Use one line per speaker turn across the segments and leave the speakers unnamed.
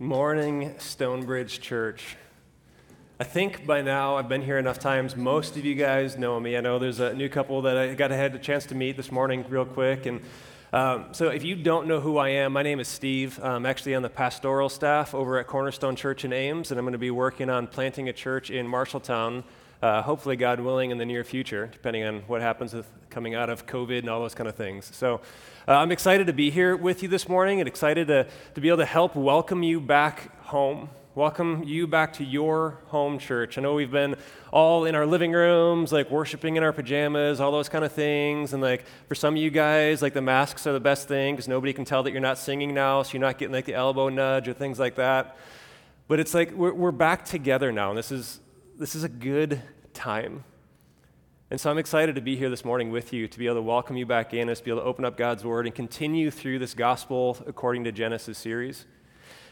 Morning, Stonebridge Church. I think by now I've been here enough times. Most of you guys know me. I know there's a new couple that I got had a chance to meet this morning, real quick. And um, so, if you don't know who I am, my name is Steve. I'm actually on the pastoral staff over at Cornerstone Church in Ames, and I'm going to be working on planting a church in Marshalltown. Uh, hopefully, God willing, in the near future, depending on what happens with coming out of COVID and all those kind of things. So, uh, I'm excited to be here with you this morning and excited to, to be able to help welcome you back home. Welcome you back to your home church. I know we've been all in our living rooms, like worshiping in our pajamas, all those kind of things. And like for some of you guys, like the masks are the best thing because nobody can tell that you're not singing now, so you're not getting like the elbow nudge or things like that. But it's like we're, we're back together now, and this is, this is a good time. And so I'm excited to be here this morning with you, to be able to welcome you back in, us to be able to open up God's Word and continue through this Gospel according to Genesis series.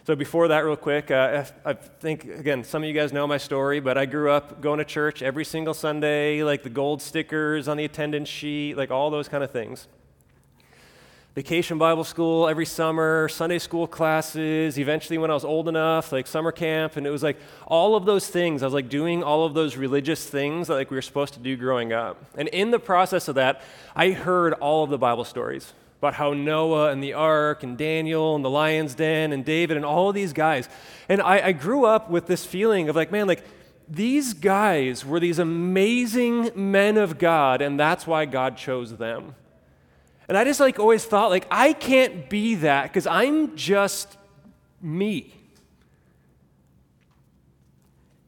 So before that, real quick, uh, I think, again, some of you guys know my story, but I grew up going to church every single Sunday, like the gold stickers on the attendance sheet, like all those kind of things vacation Bible school every summer, Sunday school classes, eventually when I was old enough, like summer camp, and it was like all of those things. I was like doing all of those religious things that like we were supposed to do growing up. And in the process of that, I heard all of the Bible stories about how Noah and the ark and Daniel and the lion's den and David and all of these guys. And I, I grew up with this feeling of like, man, like these guys were these amazing men of God, and that's why God chose them. And I just like always thought like I can't be that because I'm just me.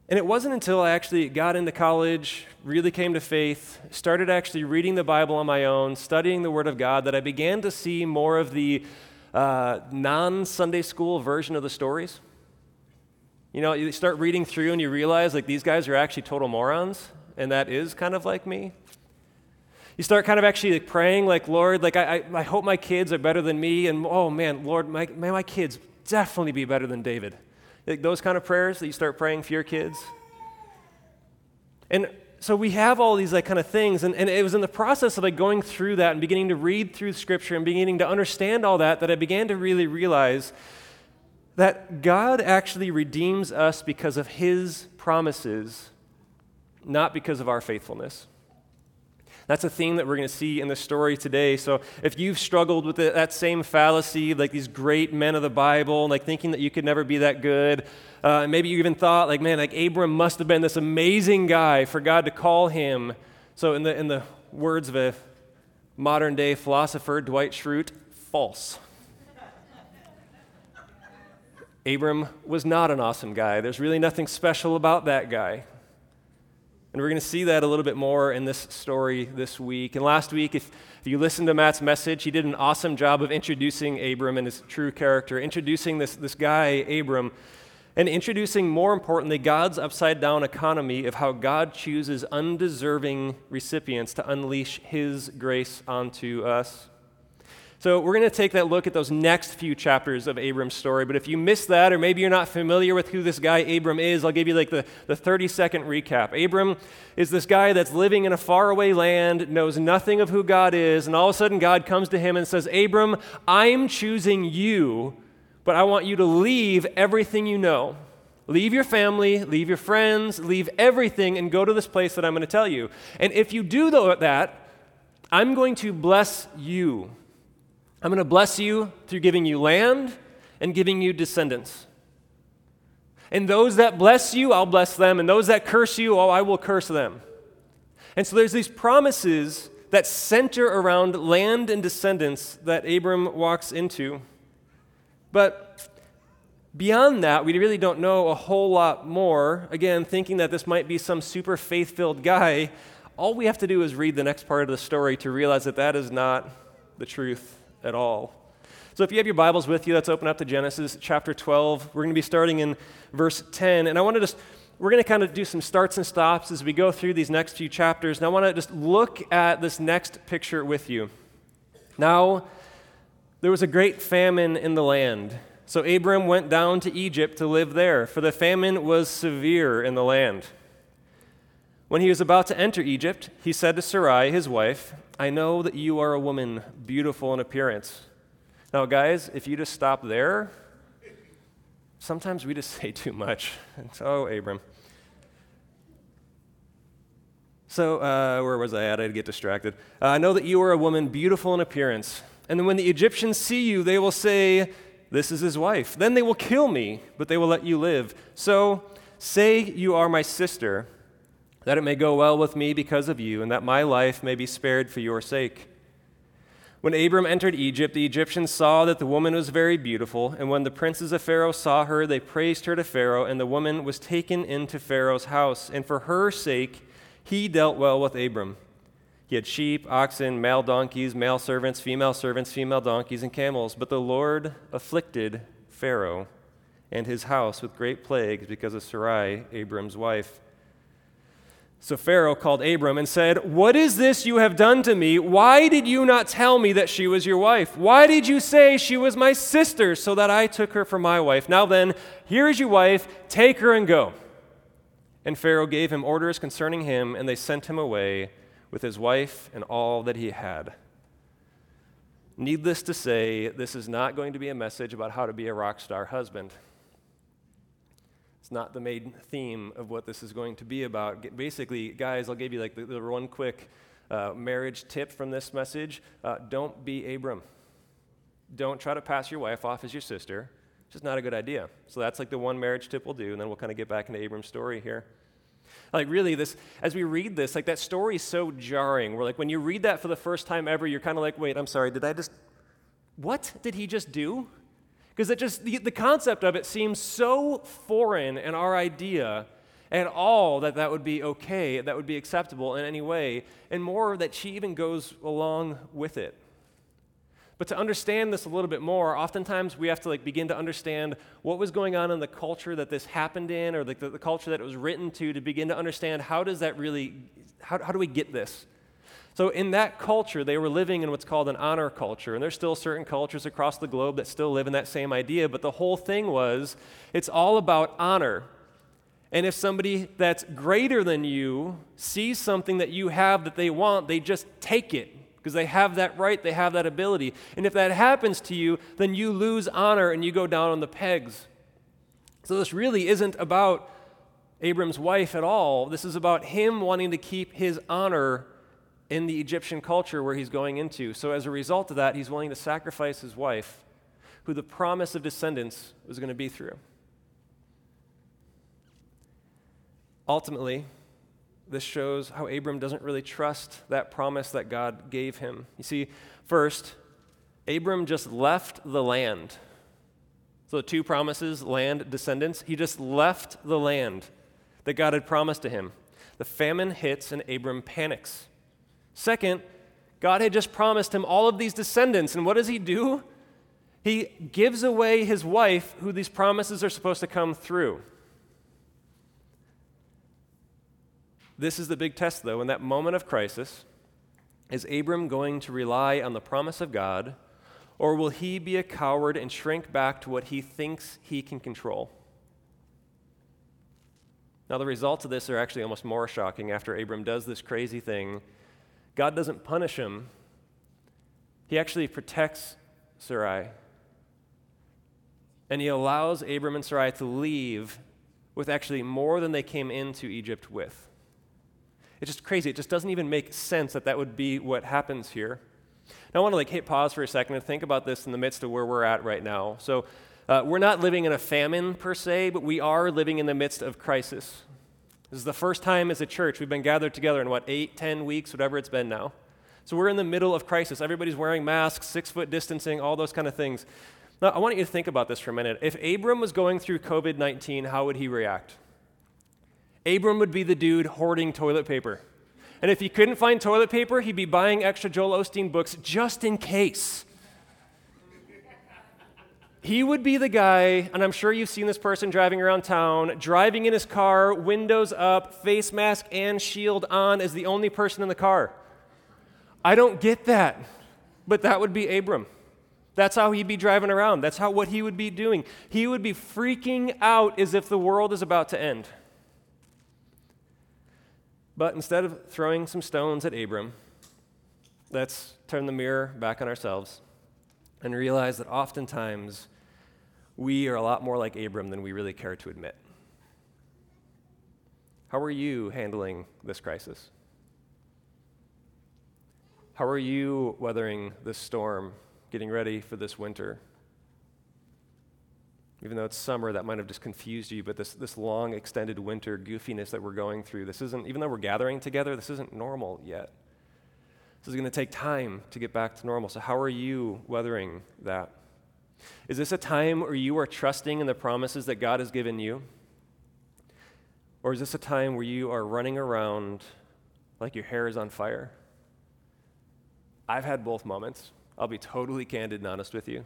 And it wasn't until I actually got into college, really came to faith, started actually reading the Bible on my own, studying the Word of God, that I began to see more of the uh, non Sunday school version of the stories. You know, you start reading through and you realize like these guys are actually total morons, and that is kind of like me you start kind of actually like praying, like, Lord, like, I, I, I hope my kids are better than me. And oh, man, Lord, my, may my kids definitely be better than David. Like those kind of prayers that you start praying for your kids. And so we have all these like kind of things and, and it was in the process of like going through that and beginning to read through scripture and beginning to understand all that that i began to really realize that god actually redeems us because of his promises not because of our faithfulness that's a theme that we're going to see in the story today. So if you've struggled with that same fallacy, like these great men of the Bible, like thinking that you could never be that good, uh, maybe you even thought, like, man, like Abram must have been this amazing guy for God to call him. So in the, in the words of a modern day philosopher, Dwight Schrute, false. Abram was not an awesome guy. There's really nothing special about that guy. And we're going to see that a little bit more in this story this week. And last week, if, if you listened to Matt's message, he did an awesome job of introducing Abram and his true character, introducing this, this guy, Abram, and introducing, more importantly, God's upside down economy of how God chooses undeserving recipients to unleash his grace onto us. So, we're going to take that look at those next few chapters of Abram's story. But if you missed that, or maybe you're not familiar with who this guy Abram is, I'll give you like the, the 30 second recap. Abram is this guy that's living in a faraway land, knows nothing of who God is, and all of a sudden God comes to him and says, Abram, I'm choosing you, but I want you to leave everything you know. Leave your family, leave your friends, leave everything, and go to this place that I'm going to tell you. And if you do that, I'm going to bless you. I'm going to bless you through giving you land and giving you descendants. And those that bless you, I'll bless them. And those that curse you, oh, I will curse them. And so there's these promises that center around land and descendants that Abram walks into. But beyond that, we really don't know a whole lot more. Again, thinking that this might be some super faith filled guy, all we have to do is read the next part of the story to realize that that is not the truth at all. So if you have your Bibles with you, let's open up to Genesis chapter 12. We're going to be starting in verse 10. And I want to just, we're going to kind of do some starts and stops as we go through these next few chapters. And I want to just look at this next picture with you. Now, there was a great famine in the land. So Abram went down to Egypt to live there, for the famine was severe in the land. When he was about to enter Egypt, he said to Sarai, his wife, I know that you are a woman beautiful in appearance. Now, guys, if you just stop there, sometimes we just say too much. oh, Abram. So, uh, where was I at? I'd get distracted. Uh, I know that you are a woman beautiful in appearance. And when the Egyptians see you, they will say, This is his wife. Then they will kill me, but they will let you live. So, say you are my sister, that it may go well with me because of you, and that my life may be spared for your sake. When Abram entered Egypt, the Egyptians saw that the woman was very beautiful, and when the princes of Pharaoh saw her, they praised her to Pharaoh, and the woman was taken into Pharaoh's house. And for her sake, he dealt well with Abram. He had sheep, oxen, male donkeys, male servants, female servants, female donkeys, and camels. But the Lord afflicted Pharaoh and his house with great plagues because of Sarai, Abram's wife. So Pharaoh called Abram and said, What is this you have done to me? Why did you not tell me that she was your wife? Why did you say she was my sister so that I took her for my wife? Now then, here is your wife, take her and go. And Pharaoh gave him orders concerning him, and they sent him away with his wife and all that he had. Needless to say, this is not going to be a message about how to be a rock star husband. It's not the main theme of what this is going to be about. Basically, guys, I'll give you like the, the one quick uh, marriage tip from this message. Uh, don't be Abram. Don't try to pass your wife off as your sister. It's just not a good idea. So that's like the one marriage tip we'll do, and then we'll kind of get back into Abram's story here. Like, really, this, as we read this, like, that story is so jarring. We're like, when you read that for the first time ever, you're kind of like, wait, I'm sorry, did I just, what did he just do? Because it just, the, the concept of it seems so foreign in our idea at all that that would be okay, that would be acceptable in any way, and more that she even goes along with it. But to understand this a little bit more, oftentimes we have to like begin to understand what was going on in the culture that this happened in, or the, the, the culture that it was written to, to begin to understand how does that really, how, how do we get this? So, in that culture, they were living in what's called an honor culture. And there's still certain cultures across the globe that still live in that same idea. But the whole thing was it's all about honor. And if somebody that's greater than you sees something that you have that they want, they just take it because they have that right, they have that ability. And if that happens to you, then you lose honor and you go down on the pegs. So, this really isn't about Abram's wife at all. This is about him wanting to keep his honor in the Egyptian culture where he's going into. So, as a result of that, he's willing to sacrifice his wife, who the promise of descendants was going to be through. Ultimately, this shows how Abram doesn't really trust that promise that God gave him. You see, first, Abram just left the land. So, two promises land, descendants. He just left the land that God had promised to him. The famine hits, and Abram panics. Second, God had just promised him all of these descendants, and what does he do? He gives away his wife, who these promises are supposed to come through. This is the big test, though. In that moment of crisis, is Abram going to rely on the promise of God, or will he be a coward and shrink back to what he thinks he can control? Now, the results of this are actually almost more shocking after Abram does this crazy thing God doesn't punish him, he actually protects Sarai. And he allows Abram and Sarai to leave with actually more than they came into Egypt with. It's just crazy. It just doesn't even make sense that that would be what happens here. Now, I want to like hit pause for a second and think about this in the midst of where we're at right now. So, uh, we're not living in a famine per se, but we are living in the midst of crisis. This is the first time as a church we've been gathered together in what, eight, ten weeks, whatever it's been now. So we're in the middle of crisis. Everybody's wearing masks, six foot distancing, all those kind of things. Now, I want you to think about this for a minute. If Abram was going through COVID 19, how would he react? Abram would be the dude hoarding toilet paper. And if he couldn't find toilet paper, he'd be buying extra Joel Osteen books just in case. He would be the guy, and I'm sure you've seen this person driving around town, driving in his car, windows up, face mask and shield on as the only person in the car. I don't get that, but that would be Abram. That's how he'd be driving around. That's how what he would be doing. He would be freaking out as if the world is about to end. But instead of throwing some stones at Abram, let's turn the mirror back on ourselves and realize that oftentimes we are a lot more like Abram than we really care to admit. How are you handling this crisis? How are you weathering this storm, getting ready for this winter? Even though it's summer, that might have just confused you, but this, this long, extended winter goofiness that we're going through, this isn't, even though we're gathering together, this isn't normal yet. This is going to take time to get back to normal. So, how are you weathering that? Is this a time where you are trusting in the promises that God has given you? Or is this a time where you are running around like your hair is on fire? I've had both moments. I'll be totally candid and honest with you.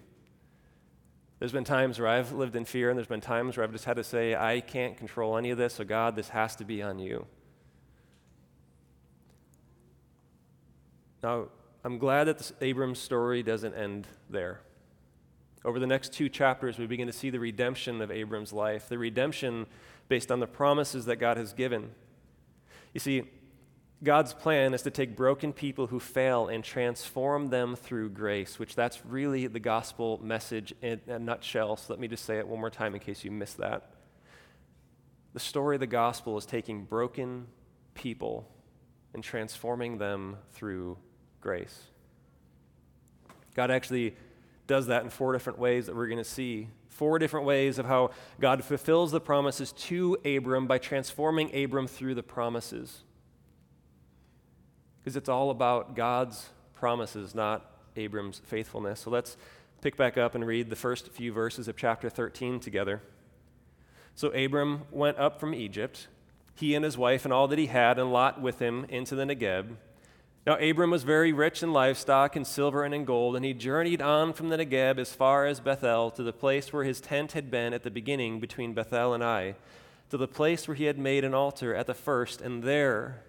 There's been times where I've lived in fear, and there's been times where I've just had to say, I can't control any of this, so God, this has to be on you. Now, I'm glad that this Abram's story doesn't end there. Over the next two chapters, we begin to see the redemption of Abram's life, the redemption based on the promises that God has given. You see, God's plan is to take broken people who fail and transform them through grace, which that's really the gospel message in a nutshell. So let me just say it one more time in case you missed that. The story of the gospel is taking broken people and transforming them through grace. God actually does that in four different ways that we're going to see. Four different ways of how God fulfills the promises to Abram by transforming Abram through the promises because it's all about God's promises, not Abram's faithfulness. So let's pick back up and read the first few verses of chapter 13 together. So Abram went up from Egypt, he and his wife and all that he had, and Lot with him into the Negeb. Now Abram was very rich in livestock, in silver, and in gold, and he journeyed on from the Negeb as far as Bethel to the place where his tent had been at the beginning between Bethel and Ai, to the place where he had made an altar at the first, and there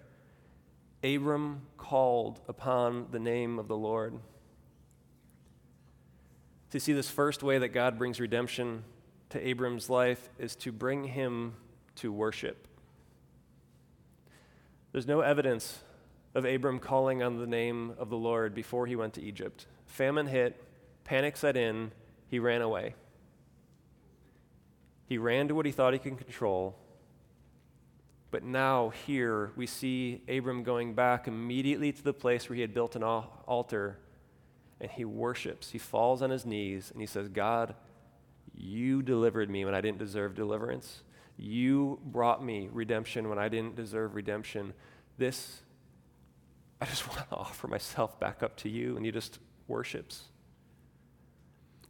Abram called upon the name of the Lord. To see this first way that God brings redemption to Abram's life is to bring him to worship. There's no evidence of Abram calling on the name of the Lord before he went to Egypt. Famine hit, panic set in, he ran away. He ran to what he thought he could control, but now, here, we see Abram going back immediately to the place where he had built an altar and he worships. He falls on his knees and he says, God, you delivered me when I didn't deserve deliverance. You brought me redemption when I didn't deserve redemption. This, I just want to offer myself back up to you. And he just worships.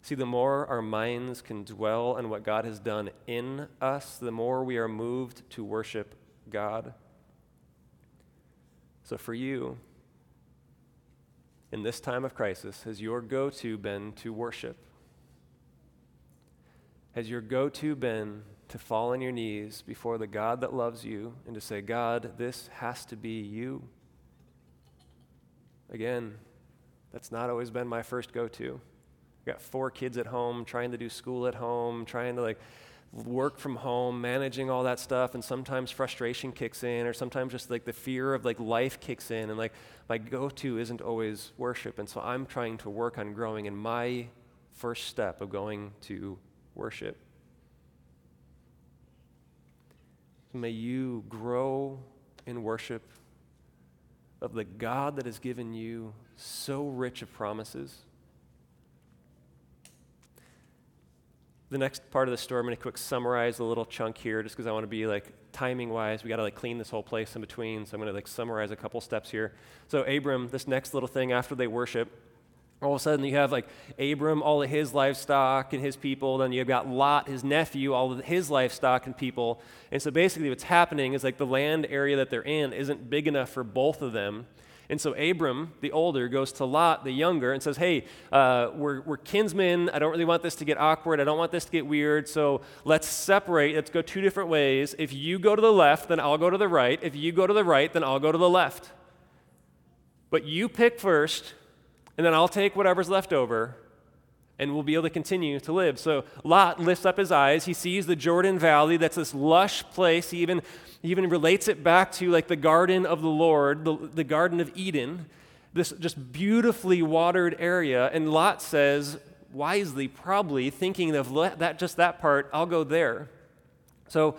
See, the more our minds can dwell on what God has done in us, the more we are moved to worship God. So for you, in this time of crisis, has your go to been to worship? Has your go to been to fall on your knees before the God that loves you and to say, God, this has to be you? Again, that's not always been my first go to. I got four kids at home, trying to do school at home, trying to like work from home, managing all that stuff, and sometimes frustration kicks in, or sometimes just like the fear of like life kicks in, and like my go to isn't always worship. And so I'm trying to work on growing in my first step of going to worship. May you grow in worship of the God that has given you so rich of promises the next part of the story, I'm going to quick summarize a little chunk here just because I want to be like timing wise. We got to like clean this whole place in between. So I'm going to like summarize a couple steps here. So, Abram, this next little thing after they worship, all of a sudden you have like Abram, all of his livestock and his people. Then you've got Lot, his nephew, all of his livestock and people. And so basically what's happening is like the land area that they're in isn't big enough for both of them. And so Abram, the older, goes to Lot, the younger, and says, Hey, uh, we're, we're kinsmen. I don't really want this to get awkward. I don't want this to get weird. So let's separate. Let's go two different ways. If you go to the left, then I'll go to the right. If you go to the right, then I'll go to the left. But you pick first, and then I'll take whatever's left over, and we'll be able to continue to live. So Lot lifts up his eyes. He sees the Jordan Valley. That's this lush place. He even he even relates it back to like the garden of the Lord, the, the Garden of Eden, this just beautifully watered area. And Lot says, wisely, probably thinking of that just that part, I'll go there. So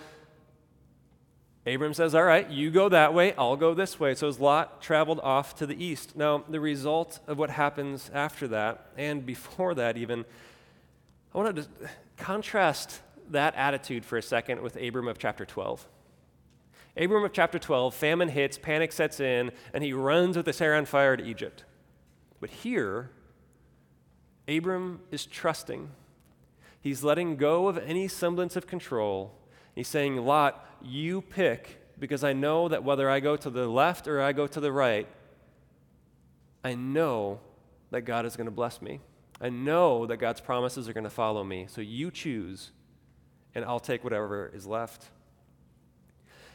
Abram says, All right, you go that way, I'll go this way. So Lot traveled off to the east. Now, the result of what happens after that, and before that even, I wanted to contrast that attitude for a second with Abram of chapter 12. Abram of chapter 12, famine hits, panic sets in, and he runs with his hair on fire to Egypt. But here, Abram is trusting. He's letting go of any semblance of control. He's saying, Lot, you pick, because I know that whether I go to the left or I go to the right, I know that God is going to bless me. I know that God's promises are going to follow me. So you choose, and I'll take whatever is left.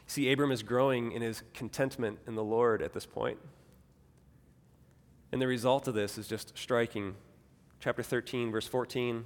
See, Abram is growing in his contentment in the Lord at this point. And the result of this is just striking. Chapter 13, verse 14.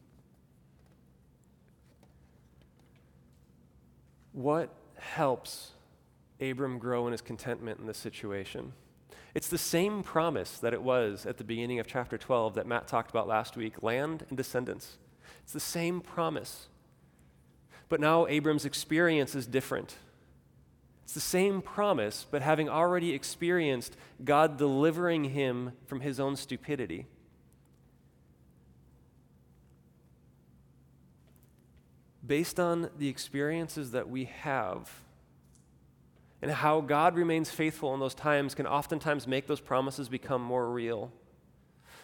What helps Abram grow in his contentment in this situation? It's the same promise that it was at the beginning of chapter 12 that Matt talked about last week land and descendants. It's the same promise. But now Abram's experience is different. It's the same promise, but having already experienced God delivering him from his own stupidity. Based on the experiences that we have and how God remains faithful in those times can oftentimes make those promises become more real.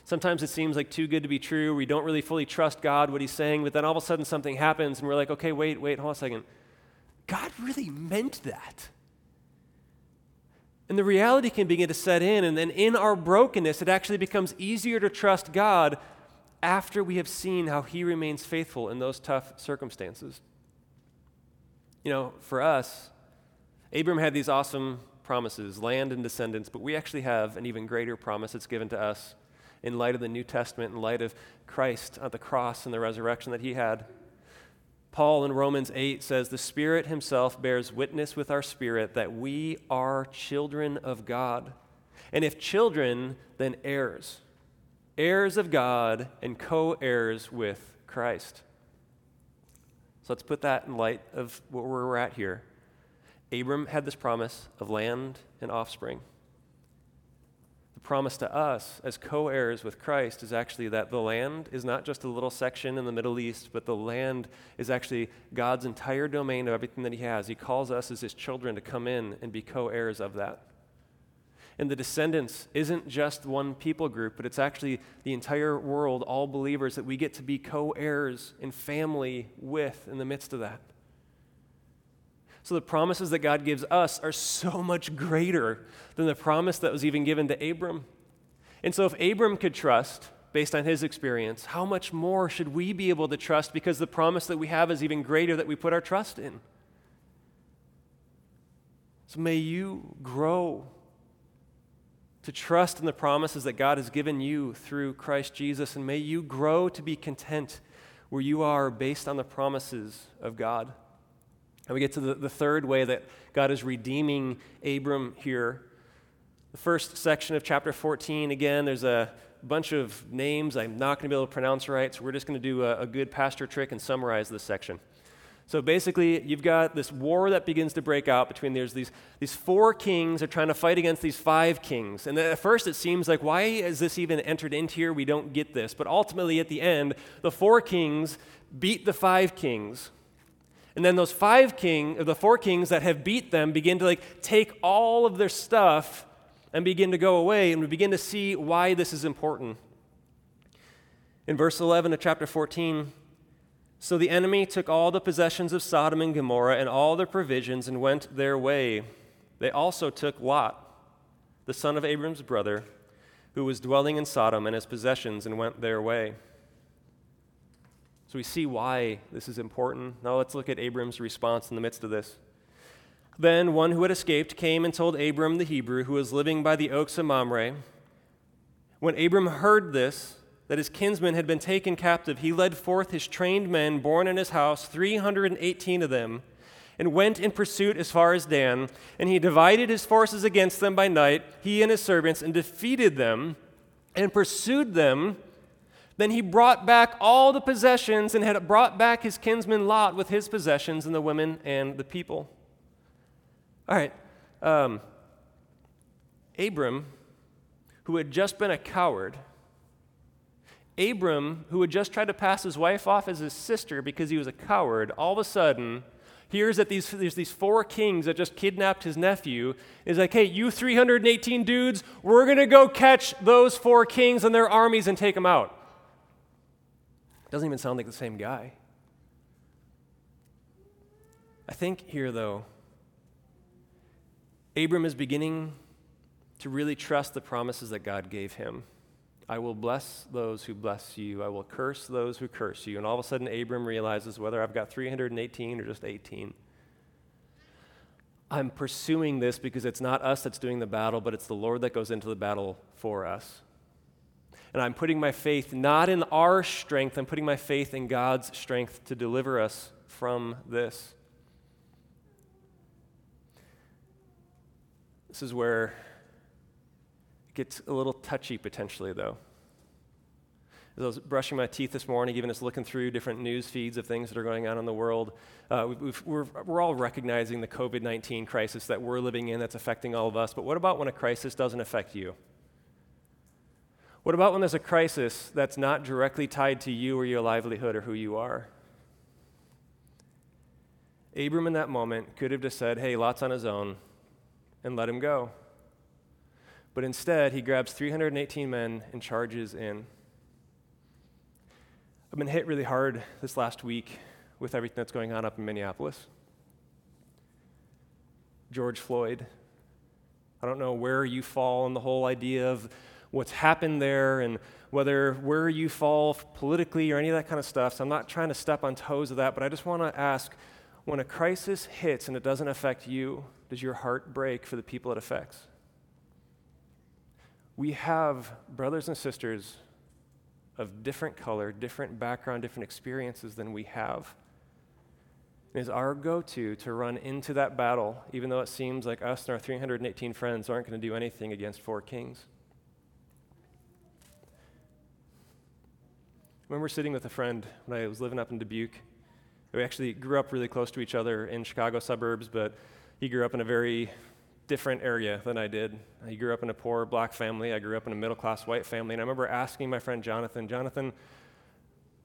Sometimes it seems like too good to be true. We don't really fully trust God, what He's saying, but then all of a sudden something happens and we're like, okay, wait, wait, hold on a second. God really meant that. And the reality can begin to set in, and then in our brokenness, it actually becomes easier to trust God after we have seen how he remains faithful in those tough circumstances. You know, for us, Abram had these awesome promises land and descendants, but we actually have an even greater promise that's given to us in light of the New Testament, in light of Christ at the cross and the resurrection that he had. Paul in Romans 8 says, The Spirit Himself bears witness with our spirit that we are children of God. And if children, then heirs heirs of God and co heirs with Christ. So let's put that in light of where we're at here. Abram had this promise of land and offspring. The promise to us as co heirs with Christ is actually that the land is not just a little section in the Middle East, but the land is actually God's entire domain of everything that He has. He calls us as His children to come in and be co heirs of that. And the descendants isn't just one people group, but it's actually the entire world, all believers, that we get to be co heirs and family with in the midst of that. So the promises that God gives us are so much greater than the promise that was even given to Abram. And so if Abram could trust, based on his experience, how much more should we be able to trust because the promise that we have is even greater that we put our trust in? So may you grow to trust in the promises that God has given you through Christ Jesus, and may you grow to be content where you are based on the promises of God. And we get to the, the third way that God is redeeming Abram here. The first section of chapter 14, again, there's a bunch of names I'm not going to be able to pronounce right, so we're just going to do a, a good pastor trick and summarize this section. So basically, you've got this war that begins to break out between there's these, these four kings are trying to fight against these five kings. And at first it seems like, why is this even entered into here? We don't get this. But ultimately, at the end, the four kings beat the five kings. And then those five king, the four kings that have beat them begin to like take all of their stuff and begin to go away, and we begin to see why this is important. In verse 11 of chapter 14, so the enemy took all the possessions of Sodom and Gomorrah and all their provisions and went their way. They also took Lot, the son of Abram's brother, who was dwelling in Sodom and his possessions, and went their way. So we see why this is important. Now let's look at Abram's response in the midst of this. Then one who had escaped came and told Abram the Hebrew, who was living by the oaks of Mamre. When Abram heard this, that his kinsman had been taken captive, he led forth his trained men born in his house, 318 of them, and went in pursuit as far as Dan. And he divided his forces against them by night, he and his servants, and defeated them and pursued them. Then he brought back all the possessions and had brought back his kinsman Lot with his possessions and the women and the people. All right. Um, Abram, who had just been a coward, Abram, who had just tried to pass his wife off as his sister because he was a coward, all of a sudden hears that these, there's these four kings that just kidnapped his nephew. Is like, hey, you 318 dudes, we're going to go catch those four kings and their armies and take them out. Doesn't even sound like the same guy. I think here, though, Abram is beginning to really trust the promises that God gave him. I will bless those who bless you. I will curse those who curse you. And all of a sudden, Abram realizes whether I've got 318 or just 18. I'm pursuing this because it's not us that's doing the battle, but it's the Lord that goes into the battle for us. And I'm putting my faith not in our strength, I'm putting my faith in God's strength to deliver us from this. This is where gets a little touchy potentially, though. As I was brushing my teeth this morning, even just looking through different news feeds of things that are going on in the world, uh, we are we're all recognizing the COVID 19 crisis that we're living in that's affecting all of us. But what about when a crisis doesn't affect you? What about when there's a crisis that's not directly tied to you or your livelihood or who you are? Abram, in that moment, could have just said, Hey, Lot's on his own, and let him go. But instead, he grabs 318 men and charges in. I've been hit really hard this last week with everything that's going on up in Minneapolis. George Floyd. I don't know where you fall in the whole idea of what's happened there and whether where you fall politically or any of that kind of stuff. So I'm not trying to step on toes of that, but I just want to ask when a crisis hits and it doesn't affect you, does your heart break for the people it affects? We have brothers and sisters of different color, different background, different experiences than we have. It is our go to to run into that battle, even though it seems like us and our 318 friends aren't going to do anything against four kings. I remember sitting with a friend when I was living up in Dubuque. We actually grew up really close to each other in Chicago suburbs, but he grew up in a very different area than I did. He grew up in a poor black family. I grew up in a middle class white family. And I remember asking my friend Jonathan, Jonathan,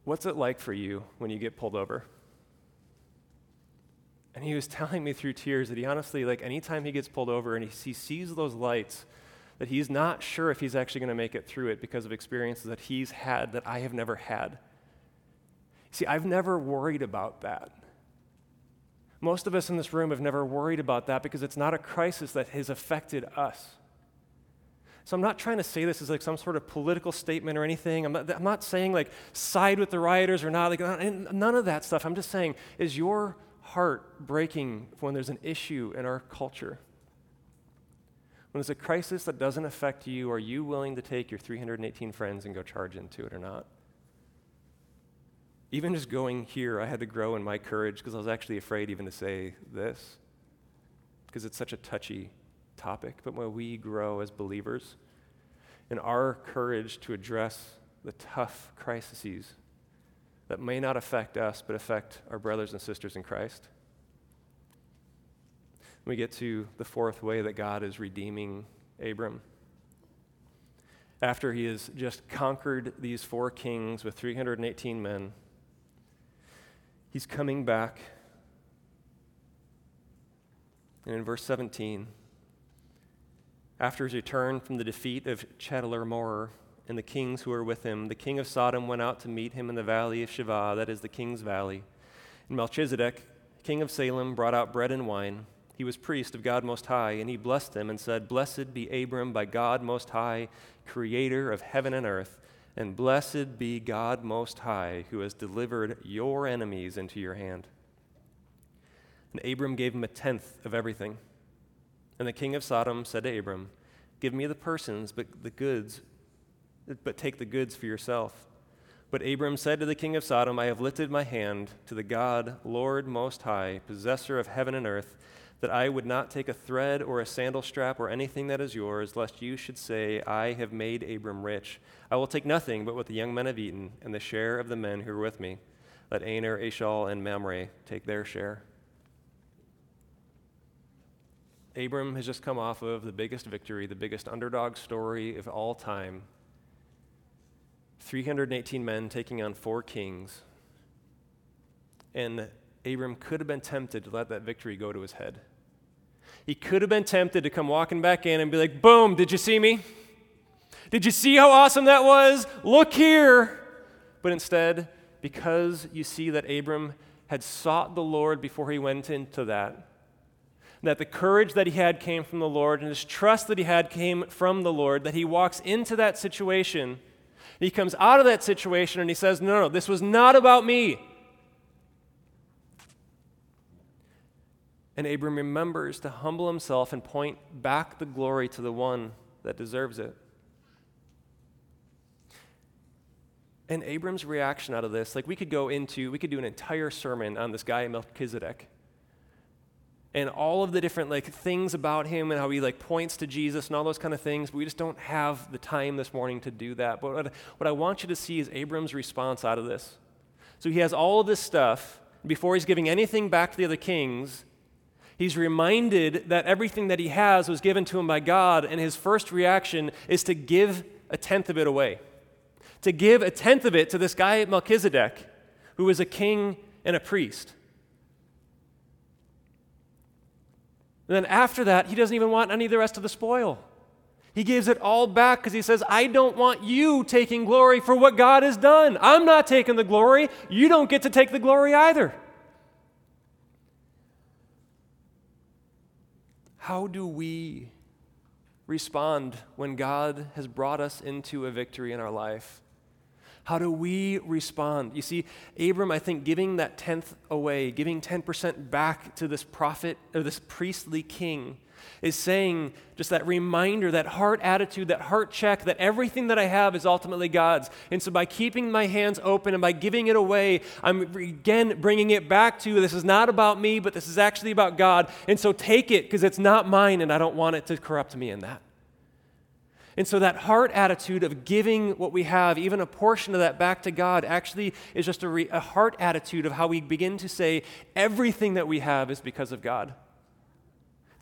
what's it like for you when you get pulled over? And he was telling me through tears that he honestly, like, anytime he gets pulled over and he, he sees those lights, that he's not sure if he's actually going to make it through it because of experiences that he's had that I have never had. See, I've never worried about that. Most of us in this room have never worried about that because it's not a crisis that has affected us. So I'm not trying to say this as like some sort of political statement or anything. I'm not, I'm not saying like side with the rioters or not, like none of that stuff. I'm just saying, is your heart breaking when there's an issue in our culture? When there's a crisis that doesn't affect you, are you willing to take your 318 friends and go charge into it or not? Even just going here, I had to grow in my courage because I was actually afraid even to say this because it's such a touchy topic. But when we grow as believers in our courage to address the tough crises that may not affect us but affect our brothers and sisters in Christ, we get to the fourth way that God is redeeming Abram. After he has just conquered these four kings with 318 men, He's coming back. And in verse 17, after his return from the defeat of Chedorlaomer and the kings who were with him, the king of Sodom went out to meet him in the valley of Shaveh, that is the king's valley. And Melchizedek, king of Salem, brought out bread and wine. He was priest of God Most High, and he blessed him and said, Blessed be Abram by God Most High, creator of heaven and earth. And blessed be God Most High, who has delivered your enemies into your hand. And Abram gave him a tenth of everything. And the king of Sodom said to Abram, Give me the persons, but the goods, but take the goods for yourself. But Abram said to the king of Sodom, I have lifted my hand to the God, Lord Most High, possessor of heaven and earth that I would not take a thread or a sandal strap or anything that is yours, lest you should say, I have made Abram rich. I will take nothing but what the young men have eaten, and the share of the men who are with me. Let Aner, Eshcol, and Mamre take their share. Abram has just come off of the biggest victory, the biggest underdog story of all time. 318 men taking on four kings. And Abram could have been tempted to let that victory go to his head. He could have been tempted to come walking back in and be like, Boom, did you see me? Did you see how awesome that was? Look here. But instead, because you see that Abram had sought the Lord before he went into that, that the courage that he had came from the Lord and his trust that he had came from the Lord, that he walks into that situation. He comes out of that situation and he says, No, no, this was not about me. And Abram remembers to humble himself and point back the glory to the one that deserves it. And Abram's reaction out of this, like we could go into, we could do an entire sermon on this guy Melchizedek. And all of the different like things about him and how he like points to Jesus and all those kind of things, but we just don't have the time this morning to do that. But what, what I want you to see is Abram's response out of this. So he has all of this stuff. Before he's giving anything back to the other kings, He's reminded that everything that he has was given to him by God, and his first reaction is to give a tenth of it away. To give a tenth of it to this guy Melchizedek, who is a king and a priest. And then after that, he doesn't even want any of the rest of the spoil. He gives it all back because he says, I don't want you taking glory for what God has done. I'm not taking the glory. You don't get to take the glory either. How do we respond when God has brought us into a victory in our life? How do we respond? You see, Abram, I think, giving that tenth away, giving 10% back to this prophet or this priestly king, is saying just that reminder, that heart attitude, that heart check that everything that I have is ultimately God's. And so by keeping my hands open and by giving it away, I'm again bringing it back to this is not about me, but this is actually about God. And so take it because it's not mine and I don't want it to corrupt me in that. And so, that heart attitude of giving what we have, even a portion of that back to God, actually is just a, re- a heart attitude of how we begin to say everything that we have is because of God.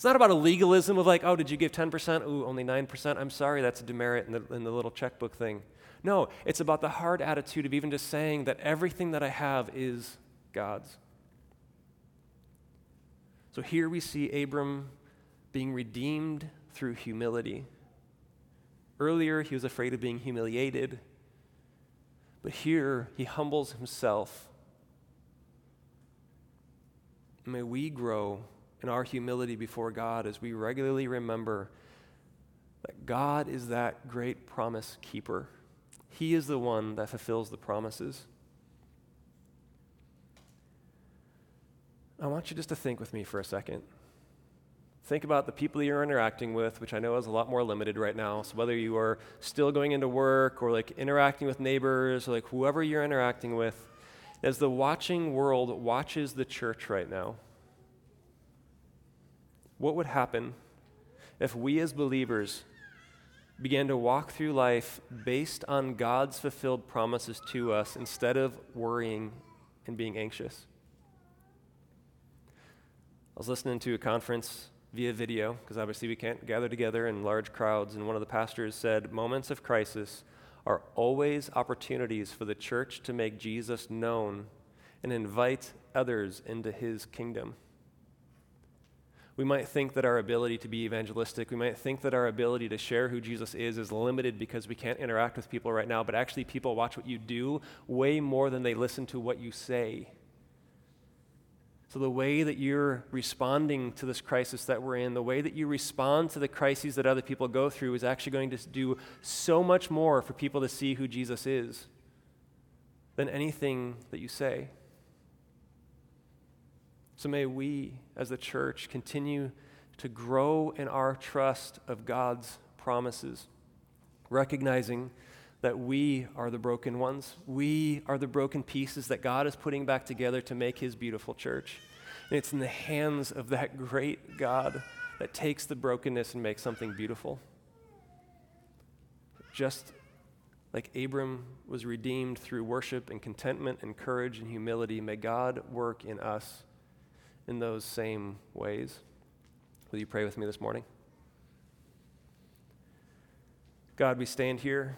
It's not about a legalism of like, oh, did you give 10%? Ooh, only 9%. I'm sorry, that's a demerit in the, in the little checkbook thing. No, it's about the hard attitude of even just saying that everything that I have is God's. So here we see Abram being redeemed through humility. Earlier, he was afraid of being humiliated, but here he humbles himself. May we grow in our humility before God as we regularly remember that God is that great promise keeper. He is the one that fulfills the promises. I want you just to think with me for a second. Think about the people you're interacting with, which I know is a lot more limited right now. So whether you are still going into work or like interacting with neighbors or like whoever you're interacting with, as the watching world watches the church right now, what would happen if we as believers began to walk through life based on God's fulfilled promises to us instead of worrying and being anxious? I was listening to a conference via video because obviously we can't gather together in large crowds, and one of the pastors said, Moments of crisis are always opportunities for the church to make Jesus known and invite others into his kingdom. We might think that our ability to be evangelistic, we might think that our ability to share who Jesus is is limited because we can't interact with people right now, but actually, people watch what you do way more than they listen to what you say. So, the way that you're responding to this crisis that we're in, the way that you respond to the crises that other people go through, is actually going to do so much more for people to see who Jesus is than anything that you say. So, may we as a church continue to grow in our trust of God's promises, recognizing that we are the broken ones. We are the broken pieces that God is putting back together to make his beautiful church. And it's in the hands of that great God that takes the brokenness and makes something beautiful. Just like Abram was redeemed through worship and contentment and courage and humility, may God work in us in those same ways. Will you pray with me this morning? God, we stand here